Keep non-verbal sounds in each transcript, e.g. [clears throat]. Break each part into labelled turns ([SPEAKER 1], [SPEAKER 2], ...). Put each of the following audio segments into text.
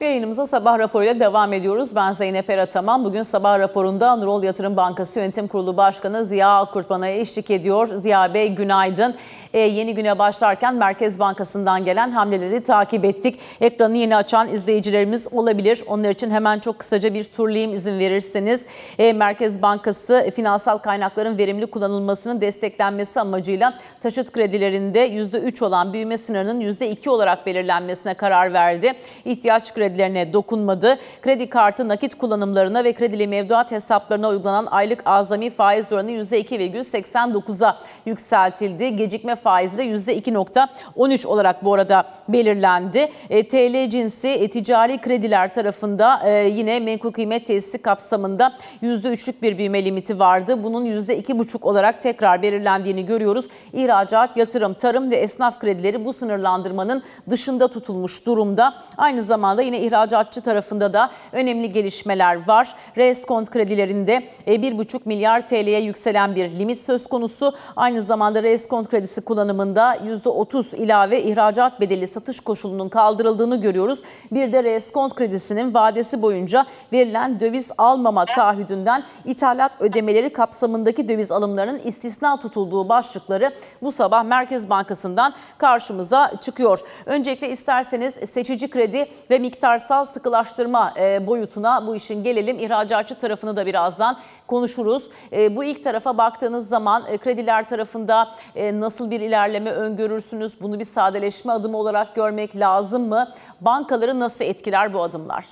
[SPEAKER 1] Yayınımıza sabah raporuyla devam ediyoruz. Ben Zeynep Erataman. Bugün sabah raporunda Nurol Yatırım Bankası Yönetim Kurulu Başkanı Ziya Akkurtman'a eşlik ediyor. Ziya Bey günaydın. Ee, yeni güne başlarken Merkez Bankası'ndan gelen hamleleri takip ettik. Ekranı yeni açan izleyicilerimiz olabilir. Onlar için hemen çok kısaca bir turlayayım izin verirseniz. Ee, Merkez Bankası finansal kaynakların verimli kullanılmasının desteklenmesi amacıyla taşıt kredilerinde %3 olan büyüme sınırının %2 olarak belirlenmesine karar verdi. İhtiyaç kredilerine dokunmadı. Kredi kartı nakit kullanımlarına ve kredili mevduat hesaplarına uygulanan aylık azami faiz oranı %2,89'a yükseltildi. Gecikme faizi de %2,13 olarak bu arada belirlendi. E, TL cinsi e, ticari krediler tarafında e, yine menkul kıymet tesisi kapsamında %3'lük bir büyüme limiti vardı. Bunun %2,5 olarak tekrar belirlendiğini görüyoruz. İhracat, yatırım, tarım ve esnaf kredileri bu sınırlandırmanın dışında tutulmuş durumda. Aynı zamanda yine ihracatçı tarafında da önemli gelişmeler var. Reskont kredilerinde e, 1,5 milyar TL'ye yükselen bir limit söz konusu. Aynı zamanda reskont kredisi kullanımında %30 ilave ihracat bedeli satış koşulunun kaldırıldığını görüyoruz. Bir de reskont kredisinin vadesi boyunca verilen döviz almama taahhüdünden ithalat ödemeleri kapsamındaki döviz alımlarının istisna tutulduğu başlıkları bu sabah Merkez Bankası'ndan karşımıza çıkıyor. Öncelikle isterseniz seçici kredi ve miktarsal sıkılaştırma e, boyutuna bu işin gelelim. İhracatçı tarafını da birazdan konuşuruz. E, Bu ilk tarafa baktığınız zaman e, krediler tarafında nasıl bir ilerleme öngörürsünüz? Bunu bir sadeleşme adımı olarak görmek lazım mı? Bankaları nasıl etkiler bu adımlar?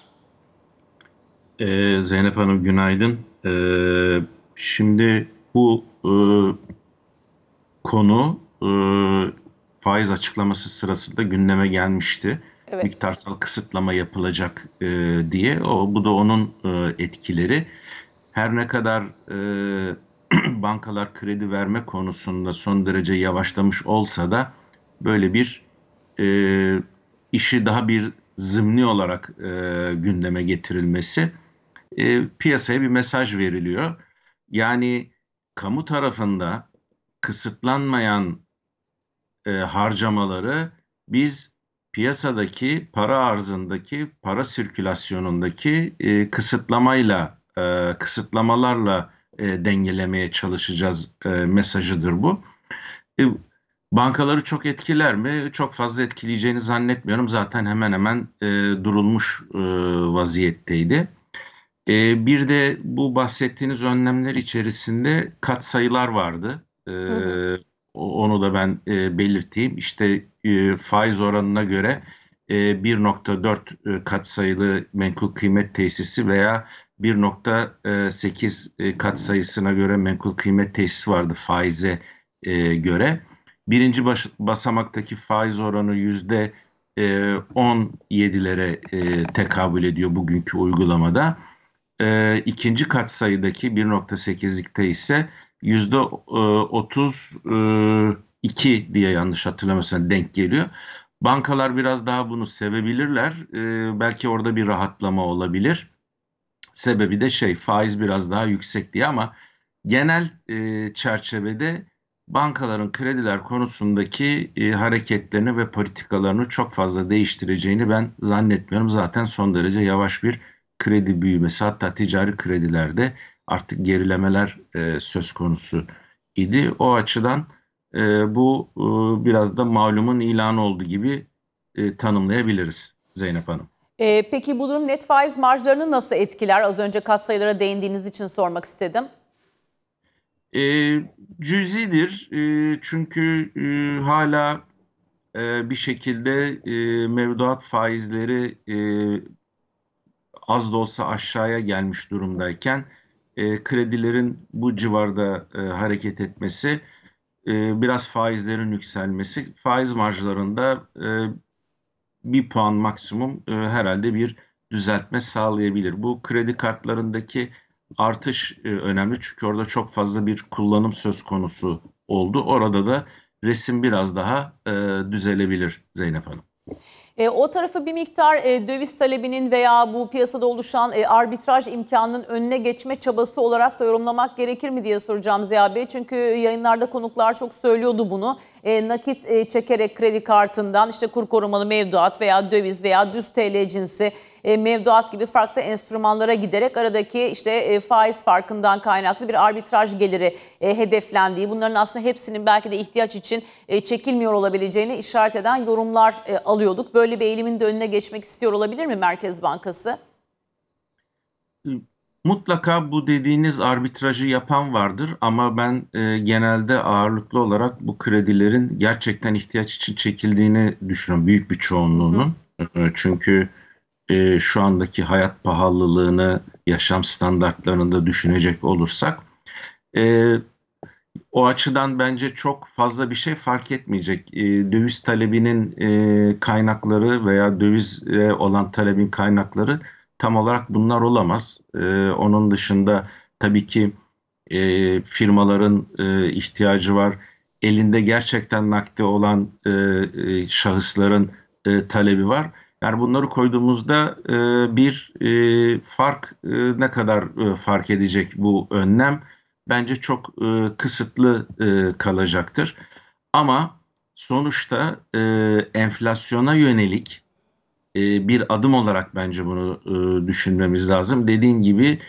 [SPEAKER 2] Zeynep Hanım günaydın. Şimdi bu konu faiz açıklaması sırasında gündeme gelmişti.
[SPEAKER 1] Evet.
[SPEAKER 2] Miktarsal kısıtlama yapılacak e, diye. O bu da onun e, etkileri. Her ne kadar e, [clears throat] bankalar kredi verme konusunda son derece yavaşlamış olsa da böyle bir e, işi daha bir zımni olarak e, gündeme getirilmesi e, piyasaya bir mesaj veriliyor. Yani kamu tarafında kısıtlanmayan e, harcamaları biz piyasadaki para arzındaki para sirkülasyonundaki e, kısıtlamayla e, kısıtlamalarla e, dengelemeye çalışacağız e, mesajıdır bu. E, bankaları çok etkiler mi? Çok fazla etkileyeceğini zannetmiyorum. Zaten hemen hemen e, durulmuş e, vaziyetteydi. E, bir de bu bahsettiğiniz önlemler içerisinde katsayılar vardı. E,
[SPEAKER 1] hı.
[SPEAKER 2] o- onu da ben e, belirteyim. İşte e, faiz oranına göre e, 1.4 e, katsayılı menkul kıymet tesisi veya 1.8 e, katsayısına göre menkul kıymet tesisi vardı faize e, göre. Birinci baş- basamaktaki faiz oranı yüzde e, 17'lere e, tekabül ediyor bugünkü uygulamada. E, ikinci katsayıdaki 1.8'likte ise yüzde e, 32 diye yanlış hatırlamıyorsam denk geliyor. Bankalar biraz daha bunu sevebilirler. E, belki orada bir rahatlama olabilir. Sebebi de şey faiz biraz daha yüksek diye ama genel e, çerçevede bankaların krediler konusundaki e, hareketlerini ve politikalarını çok fazla değiştireceğini ben zannetmiyorum. Zaten son derece yavaş bir kredi büyümesi hatta ticari kredilerde artık gerilemeler e, söz konusu idi. O açıdan e, bu e, biraz da malumun ilanı olduğu gibi e, tanımlayabiliriz Zeynep Hanım.
[SPEAKER 1] E, peki bu durum net faiz marjlarını nasıl etkiler? Az önce katsayılara değindiğiniz için sormak istedim.
[SPEAKER 2] E, cüzidir E, çünkü e, hala e, bir şekilde e, mevduat faizleri e, az da olsa aşağıya gelmiş durumdayken e, kredilerin bu civarda e, hareket etmesi, e, biraz faizlerin yükselmesi, faiz marjlarında e, bir puan maksimum e, herhalde bir düzeltme sağlayabilir. Bu kredi kartlarındaki artış e, önemli çünkü orada çok fazla bir kullanım söz konusu oldu. Orada da resim biraz daha e, düzelebilir Zeynep Hanım.
[SPEAKER 1] E, o tarafı bir miktar e, döviz talebinin veya bu piyasada oluşan e, arbitraj imkanının önüne geçme çabası olarak da yorumlamak gerekir mi diye soracağım Ziya Bey. Çünkü yayınlarda konuklar çok söylüyordu bunu. E, nakit e, çekerek kredi kartından işte kur korumalı mevduat veya döviz veya düz TL cinsi e, mevduat gibi farklı enstrümanlara giderek aradaki işte e, faiz farkından kaynaklı bir arbitraj geliri e, hedeflendiği, bunların aslında hepsinin belki de ihtiyaç için e, çekilmiyor olabileceğini işaret eden yorumlar e, alıyorduk. Böyle bir eğilimin de önüne geçmek istiyor olabilir mi Merkez Bankası?
[SPEAKER 2] Mutlaka bu dediğiniz arbitrajı yapan vardır ama ben e, genelde ağırlıklı olarak bu kredilerin gerçekten ihtiyaç için çekildiğini düşünüyorum. Büyük bir çoğunluğunun. E, çünkü e, şu andaki hayat pahalılığını, yaşam standartlarını da düşünecek olursak e, o açıdan bence çok fazla bir şey fark etmeyecek. E, döviz talebinin e, kaynakları veya dövize olan talebin kaynakları tam olarak bunlar olamaz. E, onun dışında tabii ki e, firmaların e, ihtiyacı var. Elinde gerçekten nakde olan e, e, şahısların e, talebi var. Yani bunları koyduğumuzda e, bir e, fark e, ne kadar e, fark edecek bu önlem bence çok e, kısıtlı e, kalacaktır. Ama sonuçta e, enflasyona yönelik e, bir adım olarak bence bunu e, düşünmemiz lazım. Dediğim gibi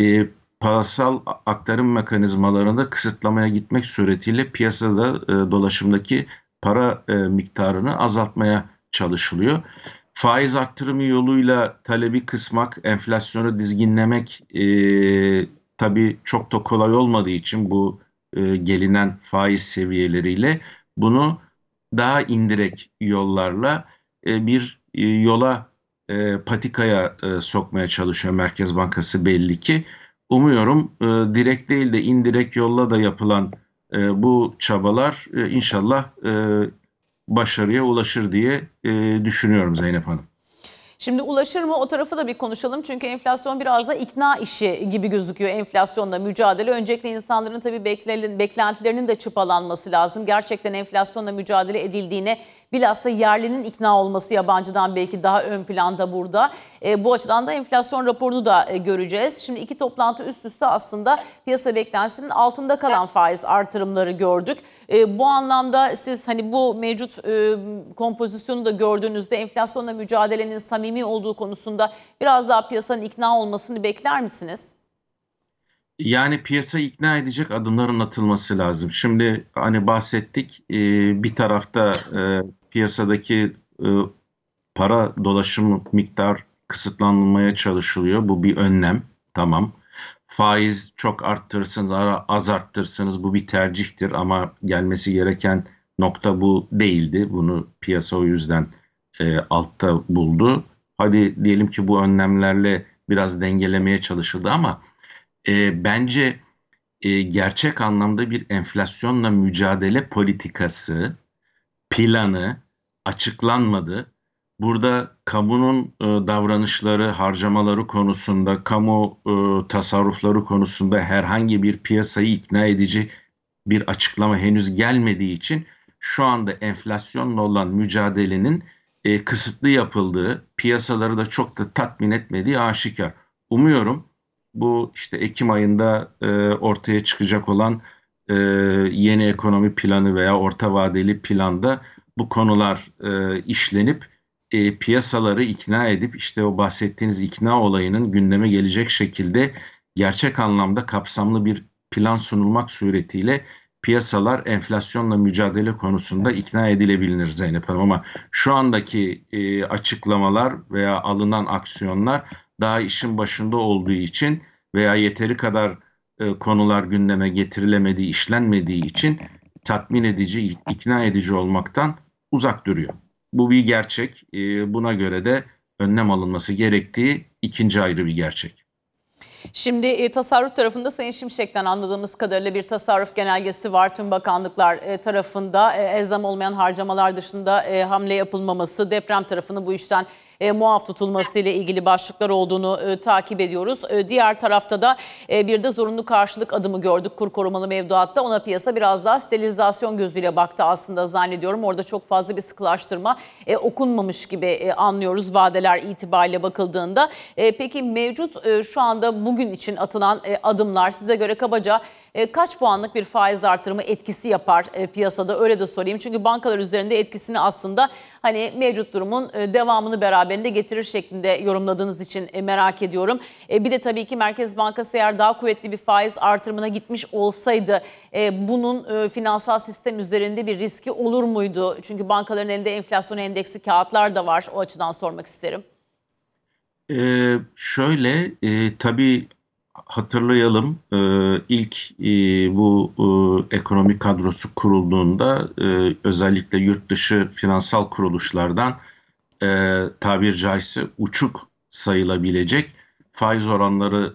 [SPEAKER 2] e, parasal aktarım mekanizmalarında kısıtlamaya gitmek suretiyle piyasada e, dolaşımdaki para e, miktarını azaltmaya çalışılıyor. Faiz arttırımı yoluyla talebi kısmak, enflasyonu dizginlemek e, tabii çok da kolay olmadığı için bu e, gelinen faiz seviyeleriyle bunu daha indirek yollarla e, bir e, yola e, patikaya e, sokmaya çalışıyor Merkez Bankası belli ki. Umuyorum e, direkt değil de indirek yolla da yapılan e, bu çabalar e, inşallah e, başarıya ulaşır diye e, düşünüyorum Zeynep Hanım.
[SPEAKER 1] Şimdi ulaşır mı o tarafı da bir konuşalım. Çünkü enflasyon biraz da ikna işi gibi gözüküyor enflasyonla mücadele. Öncelikle insanların tabii beklentilerinin de çıpalanması lazım. Gerçekten enflasyonla mücadele edildiğine bilhassa yerlinin ikna olması yabancıdan belki daha ön planda burada. E, bu açıdan da enflasyon raporunu da e, göreceğiz. Şimdi iki toplantı üst üste aslında piyasa beklentisinin altında kalan faiz artırımları gördük. E, bu anlamda siz hani bu mevcut e, kompozisyonu da gördüğünüzde enflasyonla mücadelenin samimi olduğu konusunda biraz daha piyasanın ikna olmasını bekler misiniz?
[SPEAKER 2] Yani piyasa ikna edecek adımların atılması lazım. Şimdi hani bahsettik e, bir tarafta e, piyasadaki e, para dolaşım miktar kısıtlanmaya çalışılıyor. Bu bir önlem. Tamam. Faiz çok arttırırsınız, az arttırırsınız bu bir tercihtir ama gelmesi gereken nokta bu değildi. Bunu piyasa o yüzden e, altta buldu. Hadi diyelim ki bu önlemlerle biraz dengelemeye çalışıldı ama e, bence e, gerçek anlamda bir enflasyonla mücadele politikası, planı açıklanmadı. Burada kamunun e, davranışları, harcamaları konusunda, kamu e, tasarrufları konusunda herhangi bir piyasayı ikna edici bir açıklama henüz gelmediği için şu anda enflasyonla olan mücadelenin e, kısıtlı yapıldığı, piyasaları da çok da tatmin etmediği aşikar. Umuyorum bu işte Ekim ayında e, ortaya çıkacak olan e, yeni ekonomi planı veya orta vadeli planda bu konular e, işlenip e, piyasaları ikna edip işte o bahsettiğiniz ikna olayının gündeme gelecek şekilde gerçek anlamda kapsamlı bir plan sunulmak suretiyle piyasalar enflasyonla mücadele konusunda ikna edilebilir Zeynep Hanım. Ama şu andaki e, açıklamalar veya alınan aksiyonlar daha işin başında olduğu için veya yeteri kadar e, konular gündeme getirilemediği, işlenmediği için tatmin edici, ikna edici olmaktan uzak duruyor. Bu bir gerçek. E, buna göre de önlem alınması gerektiği ikinci ayrı bir gerçek.
[SPEAKER 1] Şimdi e, tasarruf tarafında Sayın Şimşek'ten anladığımız kadarıyla bir tasarruf genelgesi var tüm bakanlıklar e, tarafında. E, elzem olmayan harcamalar dışında e, hamle yapılmaması, deprem tarafını bu işten e, muaf tutulması ile ilgili başlıklar olduğunu e, takip ediyoruz. E, diğer tarafta da e, bir de zorunlu karşılık adımı gördük kur korumalı mevduatta. Ona piyasa biraz daha sterilizasyon gözüyle baktı aslında zannediyorum. Orada çok fazla bir sıkılaştırma e, okunmamış gibi e, anlıyoruz vadeler itibariyle bakıldığında. E, peki mevcut e, şu anda bugün için atılan e, adımlar size göre kabaca e, kaç puanlık bir faiz artırımı etkisi yapar e, piyasada öyle de sorayım. Çünkü bankalar üzerinde etkisini aslında hani mevcut durumun e, devamını beraberinde getirir şeklinde yorumladığınız için e, merak ediyorum. E, bir de tabii ki Merkez Bankası eğer daha kuvvetli bir faiz artırımına gitmiş olsaydı e, bunun finansal sistem üzerinde bir riski olur muydu? Çünkü bankaların elinde enflasyon endeksi kağıtlar da var. O açıdan sormak isterim.
[SPEAKER 2] Ee, şöyle e, tabii hatırlayalım e, ilk e, bu e, ekonomi kadrosu kurulduğunda e, özellikle yurt dışı finansal kuruluşlardan e, tabir caizse uçuk sayılabilecek faiz oranları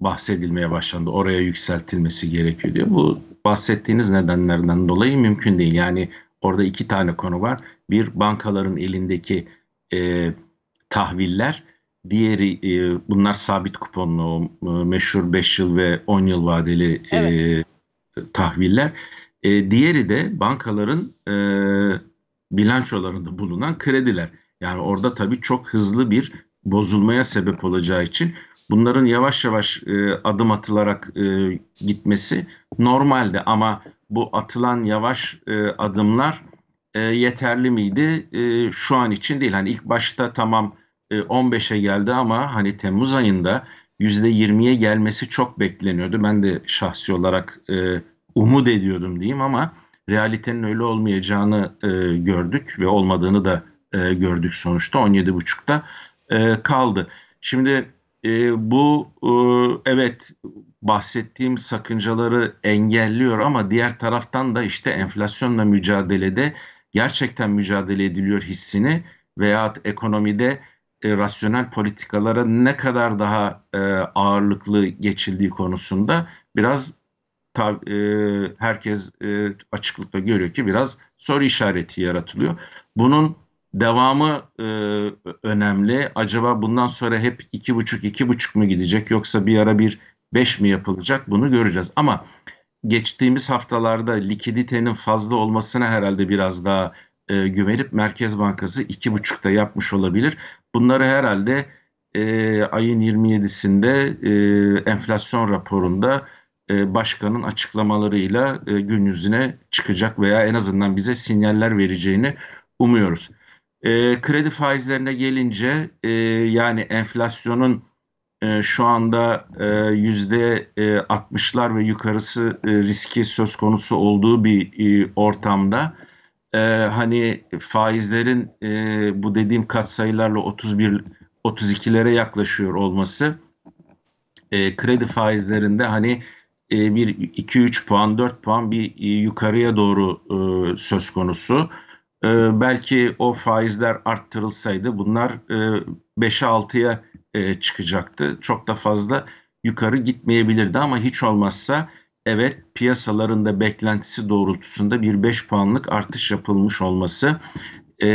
[SPEAKER 2] bahsedilmeye başlandı. Oraya yükseltilmesi gerekiyor diyor. Bu bahsettiğiniz nedenlerden dolayı mümkün değil. Yani orada iki tane konu var. Bir bankaların elindeki e, tahviller Diğeri e, bunlar sabit kuponlu e, meşhur 5 yıl ve 10 yıl vadeli e,
[SPEAKER 1] Evet.
[SPEAKER 2] tahviller. E, diğeri de bankaların e, bilançolarında bulunan krediler. Yani orada tabii çok hızlı bir bozulmaya sebep olacağı için bunların yavaş yavaş e, adım atılarak e, gitmesi normaldi ama bu atılan yavaş e, adımlar e, yeterli miydi? E, şu an için değil. Hani ilk başta tamam e, 15'e geldi ama hani Temmuz ayında %20'ye gelmesi çok bekleniyordu. Ben de şahsi olarak e, umut ediyordum diyeyim ama realitenin öyle olmayacağını e, gördük ve olmadığını da e, gördük sonuçta 17,5'ta e, kaldı. Şimdi e, bu e, evet bahsettiğim sakıncaları engelliyor ama diğer taraftan da işte enflasyonla mücadelede gerçekten mücadele ediliyor hissini veyahut ekonomide e, rasyonel politikalara ne kadar daha e, ağırlıklı geçildiği konusunda biraz ta, e, herkes e, açıklıkla görüyor ki biraz soru işareti yaratılıyor. Bunun devamı e, önemli. Acaba bundan sonra hep iki buçuk iki buçuk mu gidecek yoksa bir ara bir beş mi yapılacak bunu göreceğiz. Ama geçtiğimiz haftalarda likiditenin fazla olmasına herhalde biraz daha e, güvenip Merkez Bankası iki buçukta yapmış olabilir. Bunları herhalde e, ayın 27'sinde e, enflasyon raporunda e, başkanın açıklamalarıyla e, gün yüzüne çıkacak veya en azından bize sinyaller vereceğini umuyoruz. E, kredi faizlerine gelince e, yani enflasyonun e, şu anda e, yüzde e, 60'lar ve yukarısı e, riski söz konusu olduğu bir e, ortamda e, hani faizlerin e, bu dediğim katsayılarla 31 32'lere yaklaşıyor olması e, kredi faizlerinde hani e, bir 2-3 puan 4 puan bir e, yukarıya doğru e, söz konusu. E, belki o faizler arttırılsaydı bunlar e, 5'e 6'ya e, çıkacaktı. Çok da fazla yukarı gitmeyebilirdi ama hiç olmazsa evet piyasalarında beklentisi doğrultusunda bir 5 puanlık artış yapılmış olması e,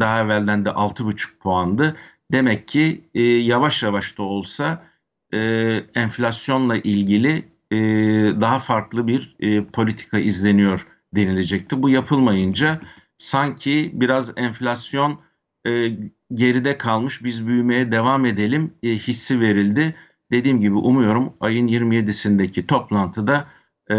[SPEAKER 2] daha evvelden de 6,5 puandı. Demek ki e, yavaş yavaş da olsa e, enflasyonla ilgili e, daha farklı bir e, politika izleniyor denilecekti. Bu yapılmayınca sanki biraz enflasyon e, geride kalmış biz büyümeye devam edelim e, hissi verildi. Dediğim gibi umuyorum ayın 27'sindeki toplantıda e,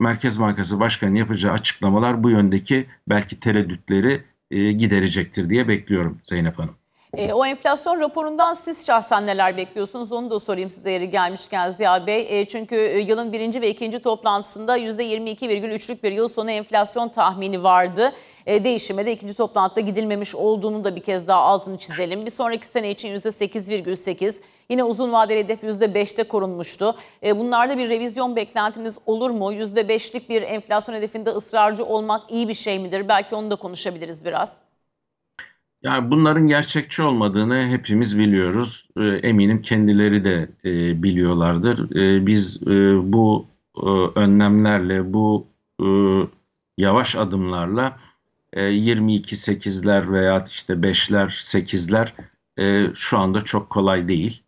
[SPEAKER 2] Merkez Bankası Başkanı yapacağı açıklamalar bu yöndeki belki tereddütleri e, giderecektir diye bekliyorum Zeynep Hanım.
[SPEAKER 1] E, o enflasyon raporundan siz şahsen neler bekliyorsunuz onu da sorayım size yeri gelmişken Ziya Bey. E, çünkü yılın birinci ve ikinci toplantısında %22,3'lük bir yıl sonu enflasyon tahmini vardı. E, değişime de ikinci toplantıda gidilmemiş olduğunu da bir kez daha altını çizelim. Bir sonraki sene için %8,8 yine uzun vadeli hedef %5'te korunmuştu. E, bunlarda bir revizyon beklentiniz olur mu? %5'lik bir enflasyon hedefinde ısrarcı olmak iyi bir şey midir? Belki onu da konuşabiliriz biraz.
[SPEAKER 2] Yani bunların gerçekçi olmadığını hepimiz biliyoruz. E, eminim kendileri de e, biliyorlardır. E, biz e, bu e, önlemlerle, bu yavaş adımlarla e, 22-8'ler veya işte 5'ler 8'ler e, şu anda çok kolay değil.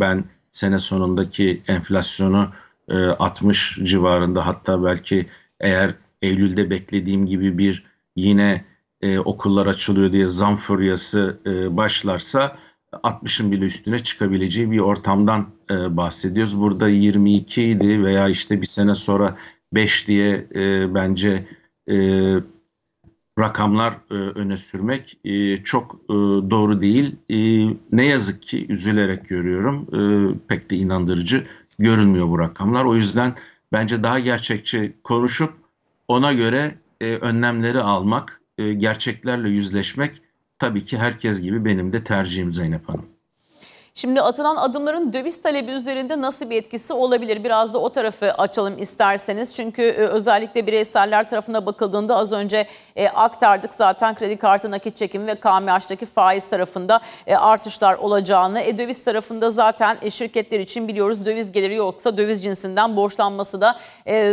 [SPEAKER 2] Ben sene sonundaki enflasyonu e, 60 civarında hatta belki eğer Eylül'de beklediğim gibi bir yine e, okullar açılıyor diye zam furyası e, başlarsa 60'ın bile üstüne çıkabileceği bir ortamdan e, bahsediyoruz. Burada 22 idi veya işte bir sene sonra 5 diye e, bence e, rakamlar e, öne sürmek e, çok e, doğru değil. E, ne yazık ki üzülerek görüyorum. E, pek de inandırıcı görünmüyor bu rakamlar. O yüzden bence daha gerçekçi konuşup ona göre e, önlemleri almak, e, gerçeklerle yüzleşmek tabii ki herkes gibi benim de tercihim Zeynep Hanım.
[SPEAKER 1] Şimdi atılan adımların döviz talebi üzerinde nasıl bir etkisi olabilir? Biraz da o tarafı açalım isterseniz. Çünkü e, özellikle bireyseller tarafına bakıldığında az önce e, aktardık zaten kredi kartı nakit çekimi ve KMH'daki faiz tarafında e, artışlar olacağını. E, döviz tarafında zaten şirketler için biliyoruz döviz geliri yoksa döviz cinsinden borçlanması da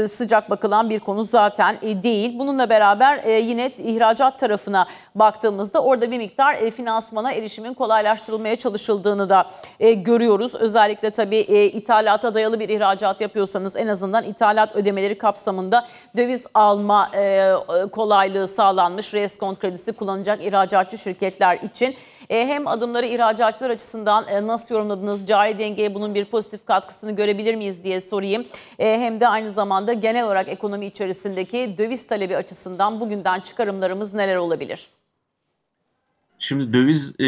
[SPEAKER 1] sıcak bakılan bir konu zaten değil. Bununla beraber yine ihracat tarafına baktığımızda orada bir miktar finansmana erişimin kolaylaştırılmaya çalışıldığını da e, görüyoruz. Özellikle tabii e, ithalata dayalı bir ihracat yapıyorsanız en azından ithalat ödemeleri kapsamında döviz alma e, kolaylığı sağlanmış. Reskont kredisi kullanacak ihracatçı şirketler için. E, hem adımları ihracatçılar açısından e, nasıl yorumladınız? Cari dengeye bunun bir pozitif katkısını görebilir miyiz diye sorayım. E, hem de aynı zamanda genel olarak ekonomi içerisindeki döviz talebi açısından bugünden çıkarımlarımız neler olabilir?
[SPEAKER 2] Şimdi döviz e,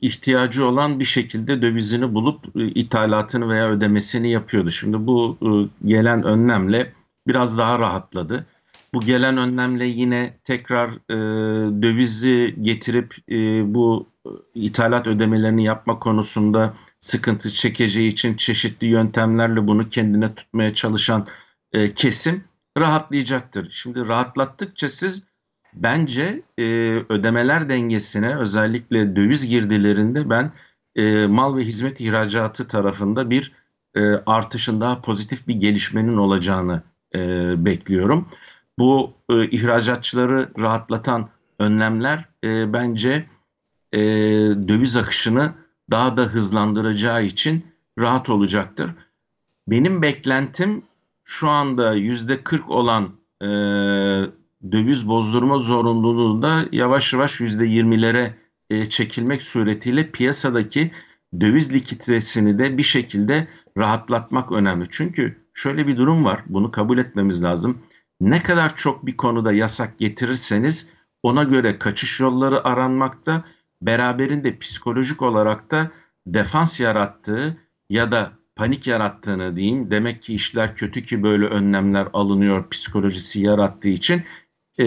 [SPEAKER 2] ihtiyacı olan bir şekilde dövizini bulup e, ithalatını veya ödemesini yapıyordu. Şimdi bu e, gelen önlemle biraz daha rahatladı. Bu gelen önlemle yine tekrar e, dövizi getirip e, bu e, ithalat ödemelerini yapma konusunda sıkıntı çekeceği için çeşitli yöntemlerle bunu kendine tutmaya çalışan e, kesim rahatlayacaktır. Şimdi rahatlattıkça siz Bence e, ödemeler dengesine özellikle döviz girdilerinde ben e, mal ve hizmet ihracatı tarafında bir e, artışın daha pozitif bir gelişmenin olacağını e, bekliyorum. Bu e, ihracatçıları rahatlatan önlemler e, bence e, döviz akışını daha da hızlandıracağı için rahat olacaktır. Benim beklentim şu anda yüzde 40 olan e, döviz bozdurma zorunluluğu yavaş yavaş %20'lere e, çekilmek suretiyle piyasadaki döviz likiditesini de bir şekilde rahatlatmak önemli. Çünkü şöyle bir durum var. Bunu kabul etmemiz lazım. Ne kadar çok bir konuda yasak getirirseniz ona göre kaçış yolları aranmakta, beraberinde psikolojik olarak da defans yarattığı ya da panik yarattığını diyeyim. Demek ki işler kötü ki böyle önlemler alınıyor psikolojisi yarattığı için e,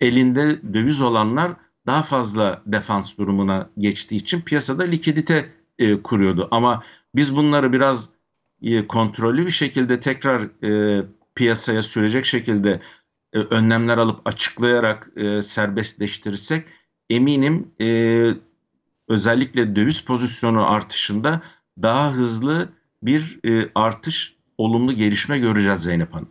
[SPEAKER 2] elinde döviz olanlar daha fazla defans durumuna geçtiği için piyasada likidite e, kuruyordu. Ama biz bunları biraz e, kontrollü bir şekilde tekrar e, piyasaya sürecek şekilde e, önlemler alıp açıklayarak e, serbestleştirirsek eminim e, özellikle döviz pozisyonu artışında daha hızlı bir e, artış, olumlu gelişme göreceğiz Zeynep Hanım.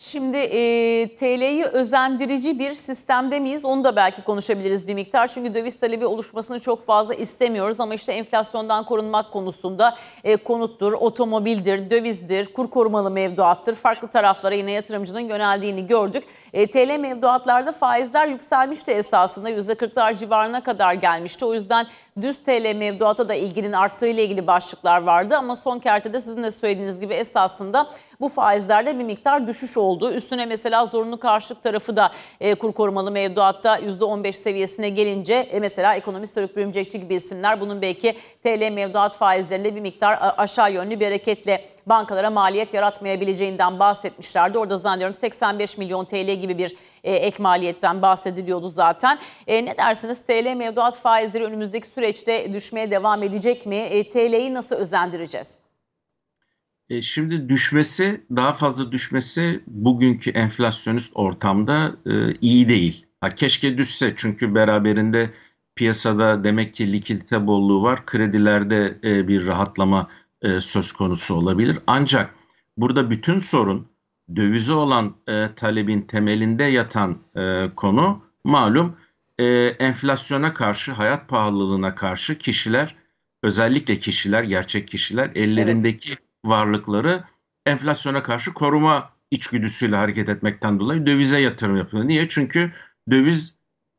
[SPEAKER 1] Şimdi e, TL'yi özendirici bir sistemde miyiz? Onu da belki konuşabiliriz bir miktar. Çünkü döviz talebi oluşmasını çok fazla istemiyoruz. Ama işte enflasyondan korunmak konusunda e, konuttur, otomobildir, dövizdir, kur korumalı mevduattır. Farklı taraflara yine yatırımcının yöneldiğini gördük. E, TL mevduatlarda faizler yükselmişti esasında. %40'lar civarına kadar gelmişti. O yüzden düz TL mevduata da ilginin arttığı ile ilgili başlıklar vardı. Ama son kertede sizin de söylediğiniz gibi esasında bu faizlerde bir miktar düşüş oldu. Üstüne mesela zorunlu karşılık tarafı da e, kur korumalı mevduatta %15 seviyesine gelince e, mesela ekonomist Haluk Bürümcekçi gibi isimler bunun belki TL mevduat faizlerinde bir miktar aşağı yönlü bir hareketle bankalara maliyet yaratmayabileceğinden bahsetmişlerdi. Orada zannediyorum 85 milyon TL gibi bir e, ek maliyetten bahsediliyordu zaten. E, ne dersiniz TL mevduat faizleri önümüzdeki süreçte düşmeye devam edecek mi? E, TL'yi nasıl özendireceğiz?
[SPEAKER 2] E, şimdi düşmesi, daha fazla düşmesi bugünkü enflasyonist ortamda e, iyi değil. Ha, keşke düşse çünkü beraberinde piyasada demek ki likidite bolluğu var. Kredilerde e, bir rahatlama e, söz konusu olabilir. Ancak burada bütün sorun dövize olan e, talebin temelinde yatan e, konu malum e, enflasyona karşı, hayat pahalılığına karşı kişiler, özellikle kişiler, gerçek kişiler ellerindeki varlıkları enflasyona karşı koruma içgüdüsüyle hareket etmekten dolayı dövize yatırım yapıyor. Niye? Çünkü döviz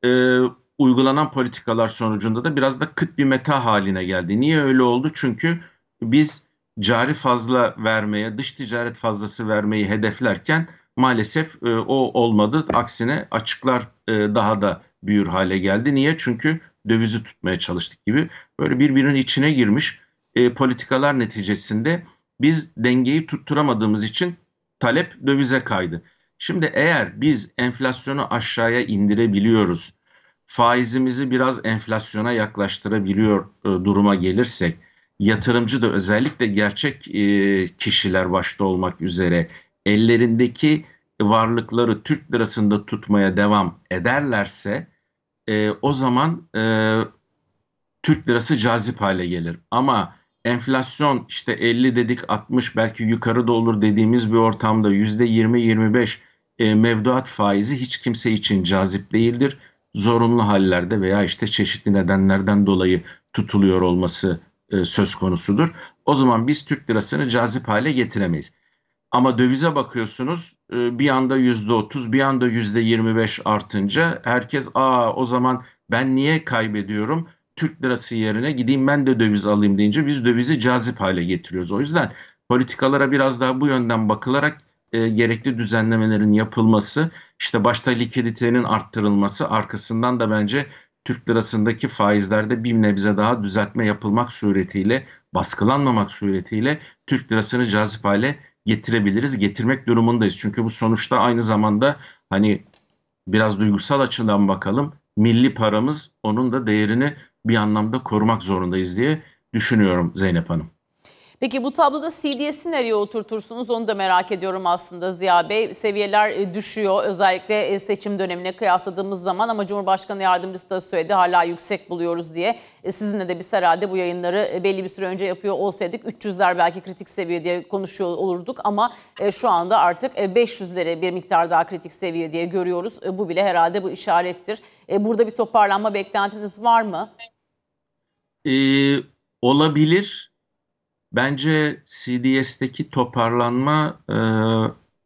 [SPEAKER 2] e, uygulanan politikalar sonucunda da biraz da kıt bir meta haline geldi. Niye öyle oldu? Çünkü biz cari fazla vermeye, dış ticaret fazlası vermeyi hedeflerken maalesef e, o olmadı. Aksine açıklar e, daha da büyür hale geldi. Niye? Çünkü dövizi tutmaya çalıştık gibi. Böyle birbirinin içine girmiş e, politikalar neticesinde biz dengeyi tutturamadığımız için talep dövize kaydı. Şimdi eğer biz enflasyonu aşağıya indirebiliyoruz, faizimizi biraz enflasyona yaklaştırabiliyor e, duruma gelirsek, yatırımcı da özellikle gerçek e, kişiler başta olmak üzere ellerindeki varlıkları Türk lirasında tutmaya devam ederlerse e, o zaman e, Türk lirası cazip hale gelir. Ama enflasyon işte 50 dedik 60 belki yukarı da olur dediğimiz bir ortamda %20-25 e, mevduat faizi hiç kimse için cazip değildir. Zorunlu hallerde veya işte çeşitli nedenlerden dolayı tutuluyor olması e, söz konusudur. O zaman biz Türk lirasını cazip hale getiremeyiz. Ama dövize bakıyorsunuz e, bir anda yüzde otuz, bir anda yüzde yirmi beş artınca herkes aa o zaman ben niye kaybediyorum? Türk lirası yerine gideyim ben de döviz alayım deyince biz dövizi cazip hale getiriyoruz. O yüzden politikalara biraz daha bu yönden bakılarak e, gerekli düzenlemelerin yapılması, işte başta likiditenin arttırılması, arkasından da bence Türk lirasındaki faizlerde bir nebze daha düzeltme yapılmak suretiyle, baskılanmamak suretiyle Türk lirasını cazip hale getirebiliriz, getirmek durumundayız. Çünkü bu sonuçta aynı zamanda hani biraz duygusal açıdan bakalım, milli paramız onun da değerini bir anlamda korumak zorundayız diye düşünüyorum Zeynep Hanım.
[SPEAKER 1] Peki bu tabloda CDS'i nereye oturtursunuz onu da merak ediyorum aslında Ziya Bey. Seviyeler e, düşüyor özellikle e, seçim dönemine kıyasladığımız zaman ama Cumhurbaşkanı Yardımcısı da söyledi hala yüksek buluyoruz diye. E, sizinle de biz herhalde bu yayınları belli bir süre önce yapıyor olsaydık 300'ler belki kritik seviye diye konuşuyor olurduk ama şu anda artık 500'leri bir miktar daha kritik seviye diye görüyoruz. Bu bile herhalde bu işarettir. Burada bir toparlanma beklentiniz var mı?
[SPEAKER 2] Ee, olabilir. Bence CDS'teki toparlanma e,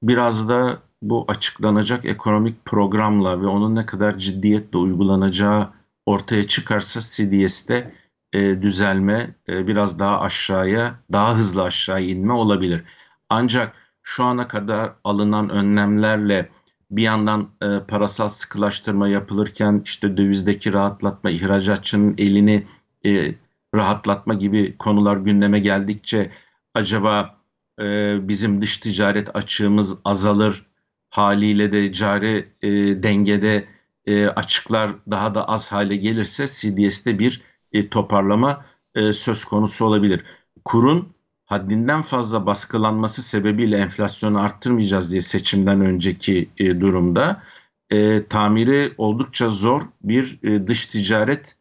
[SPEAKER 2] biraz da bu açıklanacak ekonomik programla ve onun ne kadar ciddiyetle uygulanacağı ortaya çıkarsa CDS'te e, düzelme e, biraz daha aşağıya, daha hızlı aşağı inme olabilir. Ancak şu ana kadar alınan önlemlerle bir yandan e, parasal sıkılaştırma yapılırken işte dövizdeki rahatlatma, ihracatçının elini e, rahatlatma gibi konular gündeme geldikçe acaba e, bizim dış ticaret açığımız azalır haliyle de cari e, dengede e, açıklar daha da az hale gelirse CDS'te bir e, toparlama e, söz konusu olabilir. Kurun haddinden fazla baskılanması sebebiyle enflasyonu arttırmayacağız diye seçimden önceki e, durumda e, tamiri oldukça zor bir e, dış ticaret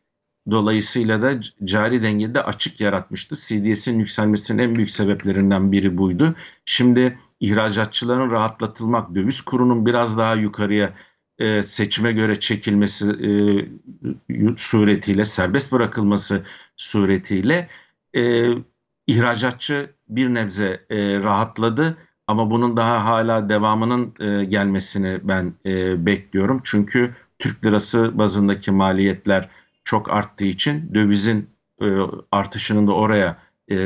[SPEAKER 2] Dolayısıyla da cari dengede açık yaratmıştı. CDS'in yükselmesinin en büyük sebeplerinden biri buydu. Şimdi ihracatçıların rahatlatılmak, döviz kurunun biraz daha yukarıya e, seçime göre çekilmesi e, suretiyle, serbest bırakılması suretiyle e, ihracatçı bir nebze e, rahatladı. Ama bunun daha hala devamının e, gelmesini ben e, bekliyorum. Çünkü Türk lirası bazındaki maliyetler çok arttığı için dövizin e, artışının da oraya e,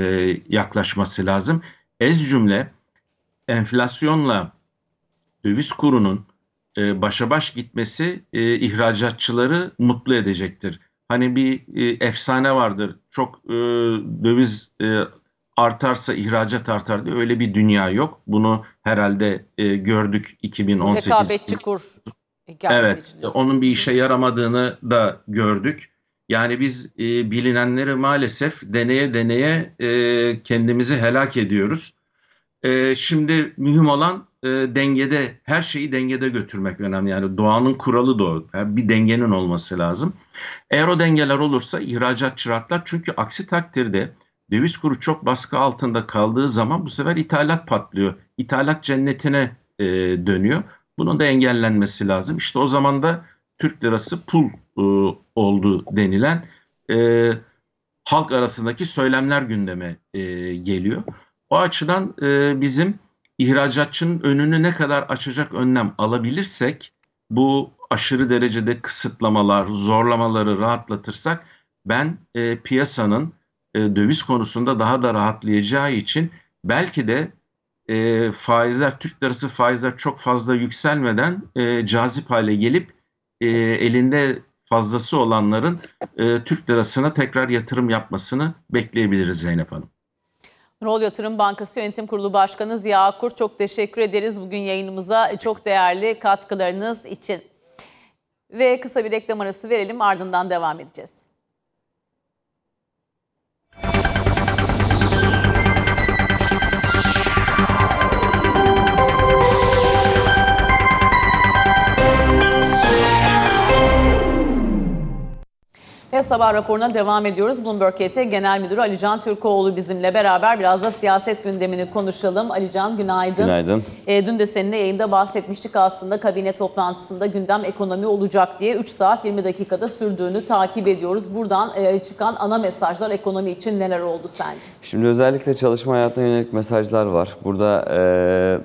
[SPEAKER 2] yaklaşması lazım. Ez cümle enflasyonla döviz kurunun e, başa baş gitmesi ihracatçıları mutlu edecektir. Hani bir efsane vardır. Çok döviz artarsa ihracat artar diye öyle bir dünya yok. Bunu herhalde gördük 2018.
[SPEAKER 1] Rekabetçi kur
[SPEAKER 2] Evet, onun bir işe yaramadığını da gördük. Yani biz e, bilinenleri maalesef deneye deneye e, kendimizi helak ediyoruz. E, şimdi mühim olan e, dengede, her şeyi dengede götürmek önemli. Yani doğanın kuralı da o. Yani bir dengenin olması lazım. Eğer o dengeler olursa ihracat rahatlar. Çünkü aksi takdirde döviz kuru çok baskı altında kaldığı zaman bu sefer ithalat patlıyor. İthalat cennetine e, dönüyor. Bunun da engellenmesi lazım. İşte o zaman da Türk lirası pul e, oldu denilen e, halk arasındaki söylemler gündeme e, geliyor. O açıdan e, bizim ihracatçının önünü ne kadar açacak önlem alabilirsek bu aşırı derecede kısıtlamalar, zorlamaları rahatlatırsak ben e, piyasanın e, döviz konusunda daha da rahatlayacağı için belki de e, faizler, Türk lirası faizler çok fazla yükselmeden e, cazip hale gelip e, elinde fazlası olanların e, Türk lirasına tekrar yatırım yapmasını bekleyebiliriz Zeynep Hanım.
[SPEAKER 1] Nurol Yatırım Bankası Yönetim Kurulu Başkanı Ziya Akur çok teşekkür ederiz bugün yayınımıza çok değerli katkılarınız için. Ve kısa bir reklam arası verelim ardından devam edeceğiz. Ve sabah raporuna devam ediyoruz. Bloomberg KT Genel Müdürü Alican Türkoğlu bizimle beraber biraz da siyaset gündemini konuşalım. Alican günaydın.
[SPEAKER 3] Günaydın.
[SPEAKER 1] E, dün de seninle yayında bahsetmiştik aslında kabine toplantısında gündem ekonomi olacak diye 3 saat 20 dakikada sürdüğünü takip ediyoruz. Buradan e, çıkan ana mesajlar ekonomi için neler oldu sence?
[SPEAKER 3] Şimdi özellikle çalışma hayatına yönelik mesajlar var. Burada e,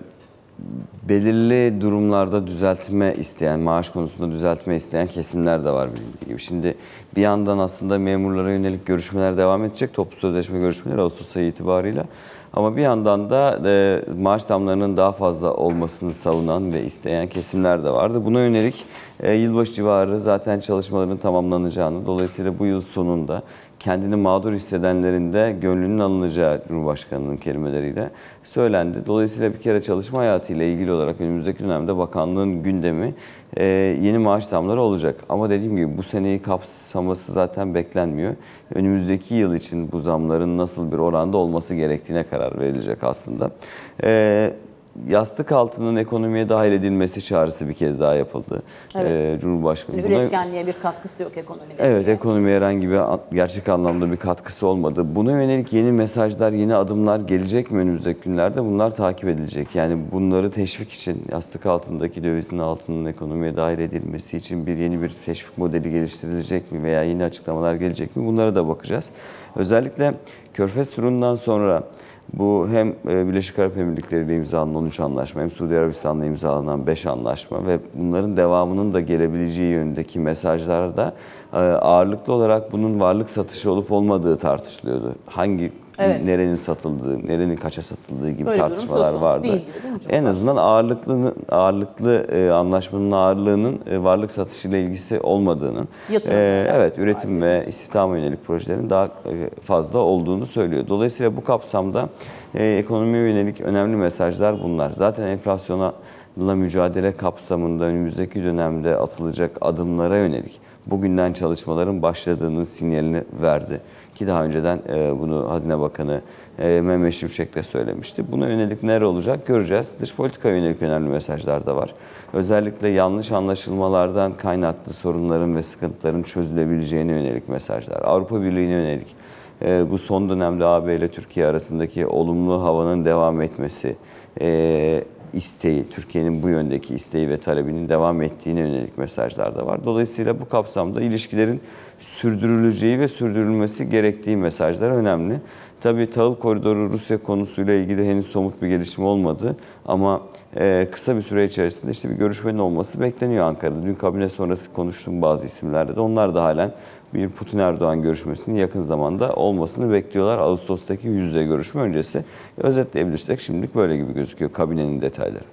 [SPEAKER 3] belirli durumlarda düzeltme isteyen, maaş konusunda düzeltme isteyen kesimler de var bilindiği gibi. Şimdi bir yandan aslında memurlara yönelik görüşmeler devam edecek. Toplu sözleşme görüşmeleri Ağustos ayı itibarıyla. Ama bir yandan da e, maaş zamlarının daha fazla olmasını savunan ve isteyen kesimler de vardı. Buna yönelik e, yılbaşı civarı zaten çalışmaların tamamlanacağını, dolayısıyla bu yıl sonunda kendini mağdur hissedenlerin de gönlünün alınacağı Cumhurbaşkanı'nın kelimeleriyle söylendi. Dolayısıyla bir kere çalışma hayatıyla ilgili olarak önümüzdeki dönemde bakanlığın gündemi e, yeni maaş zamları olacak. Ama dediğim gibi bu seneyi kapsaması zaten beklenmiyor. Önümüzdeki yıl için bu zamların nasıl bir oranda olması gerektiğine karar verilecek aslında. E, yastık altının ekonomiye dahil edilmesi çağrısı bir kez daha yapıldı.
[SPEAKER 1] Evet.
[SPEAKER 3] E, Cumhurbaşkanı.
[SPEAKER 1] Yani üretkenliğe bir katkısı yok ekonomide.
[SPEAKER 3] Evet, ekonomiye herhangi bir gerçek anlamda bir katkısı olmadı. Buna yönelik yeni mesajlar, yeni adımlar gelecek mi önümüzdeki günlerde? Bunlar takip edilecek. Yani bunları teşvik için, yastık altındaki dövizin altının ekonomiye dahil edilmesi için bir yeni bir teşvik modeli geliştirilecek mi? Veya yeni açıklamalar gelecek mi? Bunlara da bakacağız. Özellikle Körfez turundan sonra bu hem e, Birleşik Arap Emirlikleri ile imzalanan 13 anlaşma hem Suudi Arabistan'la imzalanan 5 anlaşma ve bunların devamının da gelebileceği yönündeki mesajlarda e, ağırlıklı olarak bunun varlık satışı olup olmadığı tartışılıyordu. Hangi
[SPEAKER 1] Evet.
[SPEAKER 3] nerenin satıldığı, nerenin kaça satıldığı gibi
[SPEAKER 1] Böyle
[SPEAKER 3] tartışmalar vardı.
[SPEAKER 1] değil diyor, değil mi
[SPEAKER 3] en azından ağırlıklı ağırlıklı e, anlaşmanın ağırlığının e, varlık satışıyla ilgisi olmadığının
[SPEAKER 1] Yatırım
[SPEAKER 3] e, evet üretim ve istihdama yönelik projelerin daha e, fazla olduğunu söylüyor. Dolayısıyla bu kapsamda e, ekonomiye yönelik önemli mesajlar bunlar. Zaten enflasyona mücadele kapsamında önümüzdeki dönemde atılacak adımlara yönelik bugünden çalışmaların başladığının sinyalini verdi. Ki daha önceden e, bunu Hazine Bakanı e, Mehmet Şimşek de söylemişti. Buna yönelik neler olacak göreceğiz. Dış politika yönelik önemli mesajlar da var. Özellikle yanlış anlaşılmalardan kaynaklı sorunların ve sıkıntıların çözülebileceğine yönelik mesajlar. Avrupa Birliği'ne yönelik e, bu son dönemde AB ile Türkiye arasındaki olumlu havanın devam etmesi, isteği, Türkiye'nin bu yöndeki isteği ve talebinin devam ettiğine yönelik mesajlar da var. Dolayısıyla bu kapsamda ilişkilerin sürdürüleceği ve sürdürülmesi gerektiği mesajlar önemli. Tabii tahıl koridoru Rusya konusuyla ilgili henüz somut bir gelişme olmadı ama e, kısa bir süre içerisinde işte bir görüşmenin olması bekleniyor Ankara'da. Dün kabine sonrası konuştuğum bazı isimlerde de onlar da halen bir Putin Erdoğan görüşmesinin yakın zamanda olmasını bekliyorlar. Ağustos'taki yüz yüze görüşme öncesi. Özetleyebilirsek şimdilik böyle gibi gözüküyor kabinenin detayları.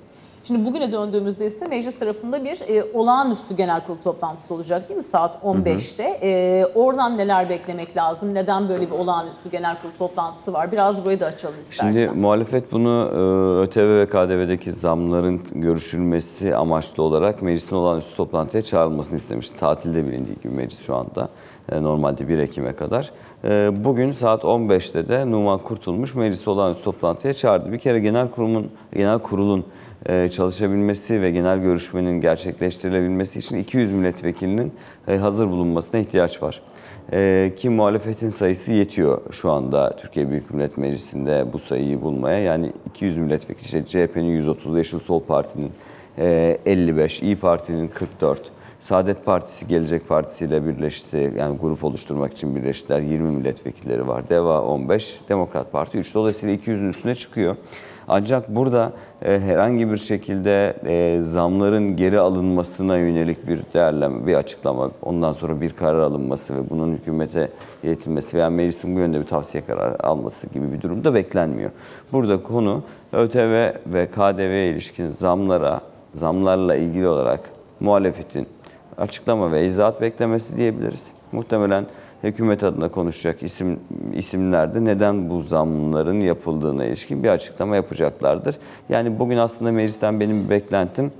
[SPEAKER 1] Şimdi bugüne döndüğümüzde ise meclis tarafında bir e, olağanüstü genel kurul toplantısı olacak değil mi saat 15'te? E, oradan neler beklemek lazım? Neden böyle bir olağanüstü genel kurul toplantısı var? Biraz burayı da açalım istersen.
[SPEAKER 3] Şimdi muhalefet bunu e, ÖTV ve KDV'deki zamların görüşülmesi amaçlı olarak meclisin olağanüstü toplantıya çağrılmasını istemişti. Tatilde bilindiği gibi meclis şu anda. E, Normalde 1 Ekim'e kadar. E, Bugün saat 15'te de Numan Kurtulmuş meclisi olağanüstü toplantıya çağırdı. Bir kere genel kurumun genel kurulun çalışabilmesi ve genel görüşmenin gerçekleştirilebilmesi için 200 milletvekilinin e, hazır bulunmasına ihtiyaç var. Ee, ki muhalefetin sayısı yetiyor şu anda Türkiye Büyük Millet Meclisi'nde bu sayıyı bulmaya. Yani 200 milletvekili, işte CHP'nin 130, Yeşil Sol Parti'nin e, 55, İyi Parti'nin 44, Saadet Partisi Gelecek Partisi ile birleşti. Yani grup oluşturmak için birleştiler. 20 milletvekilleri var. DEVA 15, Demokrat Parti 3. Dolayısıyla 200'ün üstüne çıkıyor. Ancak burada e, herhangi bir şekilde e, zamların geri alınmasına yönelik bir değerleme, bir açıklama, ondan sonra bir karar alınması ve bunun hükümete iletilmesi veya meclisin bu yönde bir tavsiye kararı alması gibi bir durumda beklenmiyor. Burada konu ÖTV ve KDV'ye ilişkin zamlara, zamlarla ilgili olarak muhalefetin açıklama ve izahat beklemesi diyebiliriz. Muhtemelen hükümet adına konuşacak isim isimler de neden bu zamların yapıldığına ilişkin bir açıklama yapacaklardır. Yani bugün aslında meclisten benim bir beklentim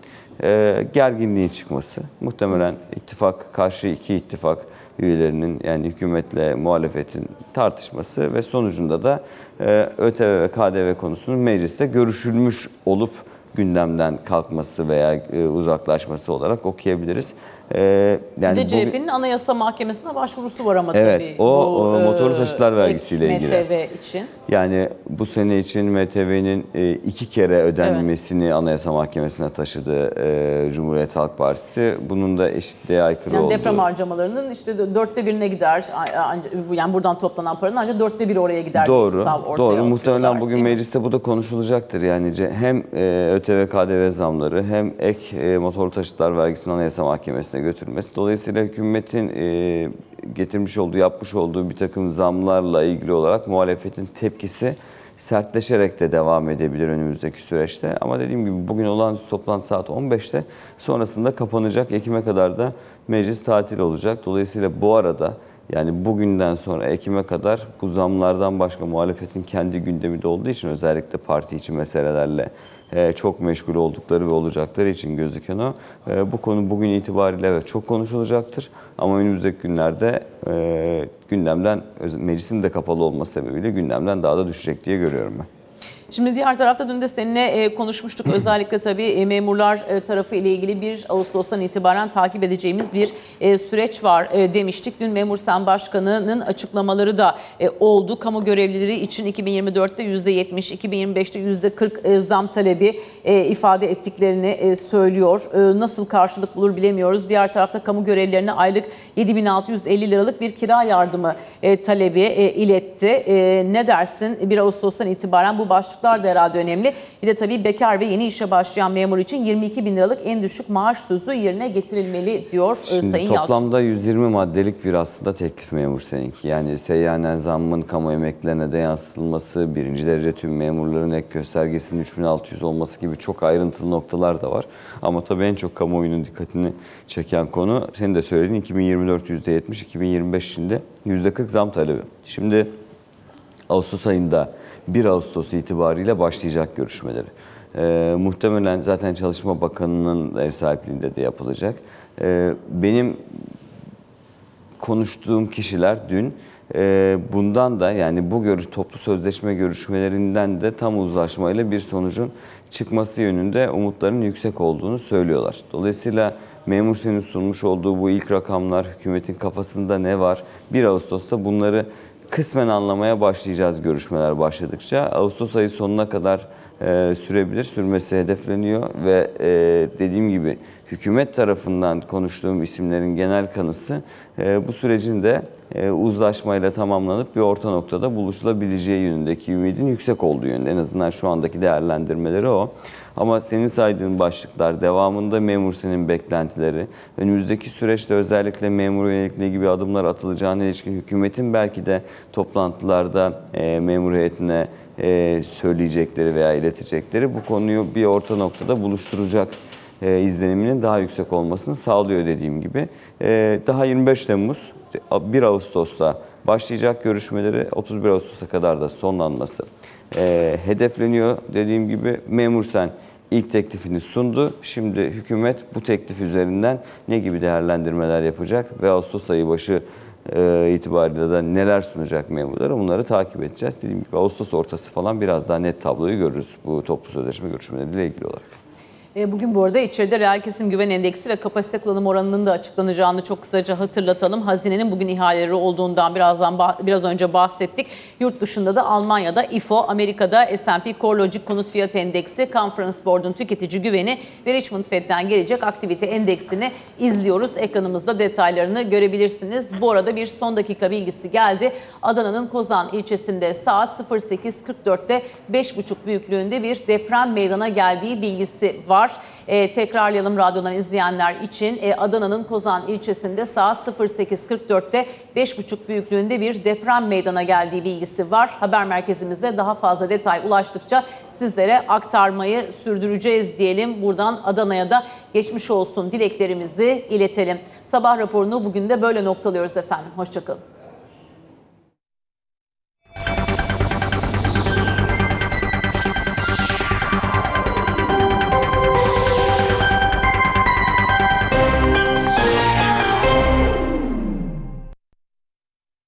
[SPEAKER 3] e, gerginliğin çıkması. Muhtemelen ittifak, karşı iki ittifak üyelerinin yani hükümetle muhalefetin tartışması ve sonucunda da e, ÖTV ve KDV konusunun mecliste görüşülmüş olup gündemden kalkması veya e, uzaklaşması olarak okuyabiliriz. E,
[SPEAKER 1] Bir de
[SPEAKER 3] bugün-
[SPEAKER 1] CHP'nin Anayasa Mahkemesi'ne başvurusu var ama
[SPEAKER 3] Evet,
[SPEAKER 1] tabii.
[SPEAKER 3] o,
[SPEAKER 1] bu,
[SPEAKER 3] o
[SPEAKER 1] e,
[SPEAKER 3] motorlu taşıtlar vergisiyle
[SPEAKER 1] ek
[SPEAKER 3] ilgili.
[SPEAKER 1] MTV için.
[SPEAKER 3] Yani bu sene için MTV'nin e, iki kere ödenmesini Anayasa Mahkemesi'ne taşıdı e, Cumhuriyet Halk Partisi. Bunun da eşitliğe aykırı
[SPEAKER 1] Yani
[SPEAKER 3] olduğu.
[SPEAKER 1] deprem harcamalarının işte dörtte birine gider. Yani buradan toplanan paranın ancak dörtte biri oraya gider.
[SPEAKER 3] Doğru. Doğru. Muhtemelen bugün mecliste bu da konuşulacaktır. Yani hem ÖTV KDV zamları hem ek motorlu taşıtlar vergisinin Anayasa Mahkemesi'ne götürülmesi. Dolayısıyla hükümetin e, getirmiş olduğu, yapmış olduğu bir takım zamlarla ilgili olarak muhalefetin tepkisi sertleşerek de devam edebilir önümüzdeki süreçte. Ama dediğim gibi bugün olağanüstü toplantı saat 15'te sonrasında kapanacak. Ekim'e kadar da meclis tatil olacak. Dolayısıyla bu arada yani bugünden sonra Ekim'e kadar bu zamlardan başka muhalefetin kendi gündemi de olduğu için özellikle parti içi meselelerle çok meşgul oldukları ve olacakları için gözüken o. E, Bu konu bugün itibariyle evet çok konuşulacaktır. Ama önümüzdeki günlerde e, gündemden, meclisin de kapalı olması sebebiyle gündemden daha da düşecek diye görüyorum ben.
[SPEAKER 1] Şimdi diğer tarafta dün de seninle e, konuşmuştuk. [clears throat] Özellikle tabii e, memurlar e, tarafı ile ilgili 1 Ağustos'tan itibaren takip edeceğimiz bir süreç var demiştik. Dün Memur Sen Başkanı'nın açıklamaları da oldu. Kamu görevlileri için 2024'te %70, 2025'te %40 e, zam talebi ifade ettiklerini söylüyor. Nasıl karşılık bulur bilemiyoruz. Diğer tarafta kamu görevlilerine aylık 7650 liralık bir kira yardımı talebi iletti. Ne dersin? 1 Ağustos'tan itibaren bu başlıklar da herhalde önemli. Bir de tabii bekar ve yeni işe başlayan memur için 22 bin liralık en düşük maaş sözü yerine getirilmeli diyor e,
[SPEAKER 3] Şimdi
[SPEAKER 1] Sayın Yalçın.
[SPEAKER 3] toplamda 120 maddelik bir aslında teklif memur seninki. Yani seyyanen zammın kamu emeklilerine de yansıtılması, birinci derece tüm memurların ek göstergesinin 3600 olması gibi çok ayrıntılı noktalar da var. Ama tabii en çok kamuoyunun dikkatini çeken konu senin de söylediğin 2024 %70, 2025 şimdi %40 zam talebi. Şimdi Ağustos ayında 1 Ağustos itibariyle başlayacak görüşmeleri. Ee, muhtemelen zaten Çalışma Bakanı'nın ev sahipliğinde de yapılacak. Ee, benim konuştuğum kişiler dün e, bundan da yani bu görüş toplu sözleşme görüşmelerinden de tam uzlaşmayla bir sonucun çıkması yönünde umutların yüksek olduğunu söylüyorlar. Dolayısıyla memur senin sunmuş olduğu bu ilk rakamlar hükümetin kafasında ne var? 1 Ağustos'ta bunları kısmen anlamaya başlayacağız görüşmeler başladıkça. Ağustos ayı sonuna kadar e, sürebilir, sürmesi hedefleniyor ve e, dediğim gibi hükümet tarafından konuştuğum isimlerin genel kanısı e, bu sürecin de e, uzlaşmayla tamamlanıp bir orta noktada buluşulabileceği yönündeki ümidin yüksek olduğu yönünde. En azından şu andaki değerlendirmeleri o. Ama senin saydığın başlıklar, devamında memur senin beklentileri, önümüzdeki süreçte özellikle memur yönelik ne gibi adımlar atılacağına ilişkin hükümetin belki de toplantılarda e, memur heyetine e, söyleyecekleri veya iletecekleri bu konuyu bir orta noktada buluşturacak e, izleniminin daha yüksek olmasını sağlıyor dediğim gibi. E, daha 25 Temmuz, 1 Ağustos'ta başlayacak görüşmeleri 31 Ağustos'a kadar da sonlanması e, hedefleniyor. Dediğim gibi memur sen ilk teklifini sundu. Şimdi hükümet bu teklif üzerinden ne gibi değerlendirmeler yapacak ve Ağustos ayı başı e, itibariyle de neler sunacak memurlara bunları takip edeceğiz. Dediğim gibi Ağustos ortası falan biraz daha net tabloyu görürüz bu toplu sözleşme görüşmeleriyle ilgili olarak.
[SPEAKER 1] E, Bugün bu arada içeride reel kesim güven endeksi ve kapasite kullanım oranının da açıklanacağını çok kısaca hatırlatalım. Hazinenin bugün ihaleleri olduğundan birazdan biraz önce bahsettik. Yurt dışında da Almanya'da IFO, Amerika'da S&P CoreLogic Konut Fiyat Endeksi, Conference Board'un tüketici güveni ve Richmond Fed'den gelecek aktivite endeksini izliyoruz. Ekranımızda detaylarını görebilirsiniz. Bu arada bir son dakika bilgisi geldi. Adana'nın Kozan ilçesinde saat 08.44'te 5.5 büyüklüğünde bir deprem meydana geldiği bilgisi var. Ee, tekrarlayalım radyodan izleyenler için. Ee, Adana'nın Kozan ilçesinde saat 08.44'te 5.5 büyüklüğünde bir deprem meydana geldiği bilgisi var. Haber merkezimize daha fazla detay ulaştıkça sizlere aktarmayı sürdüreceğiz diyelim. Buradan Adana'ya da geçmiş olsun dileklerimizi iletelim. Sabah raporunu bugün de böyle noktalıyoruz efendim. Hoşçakalın.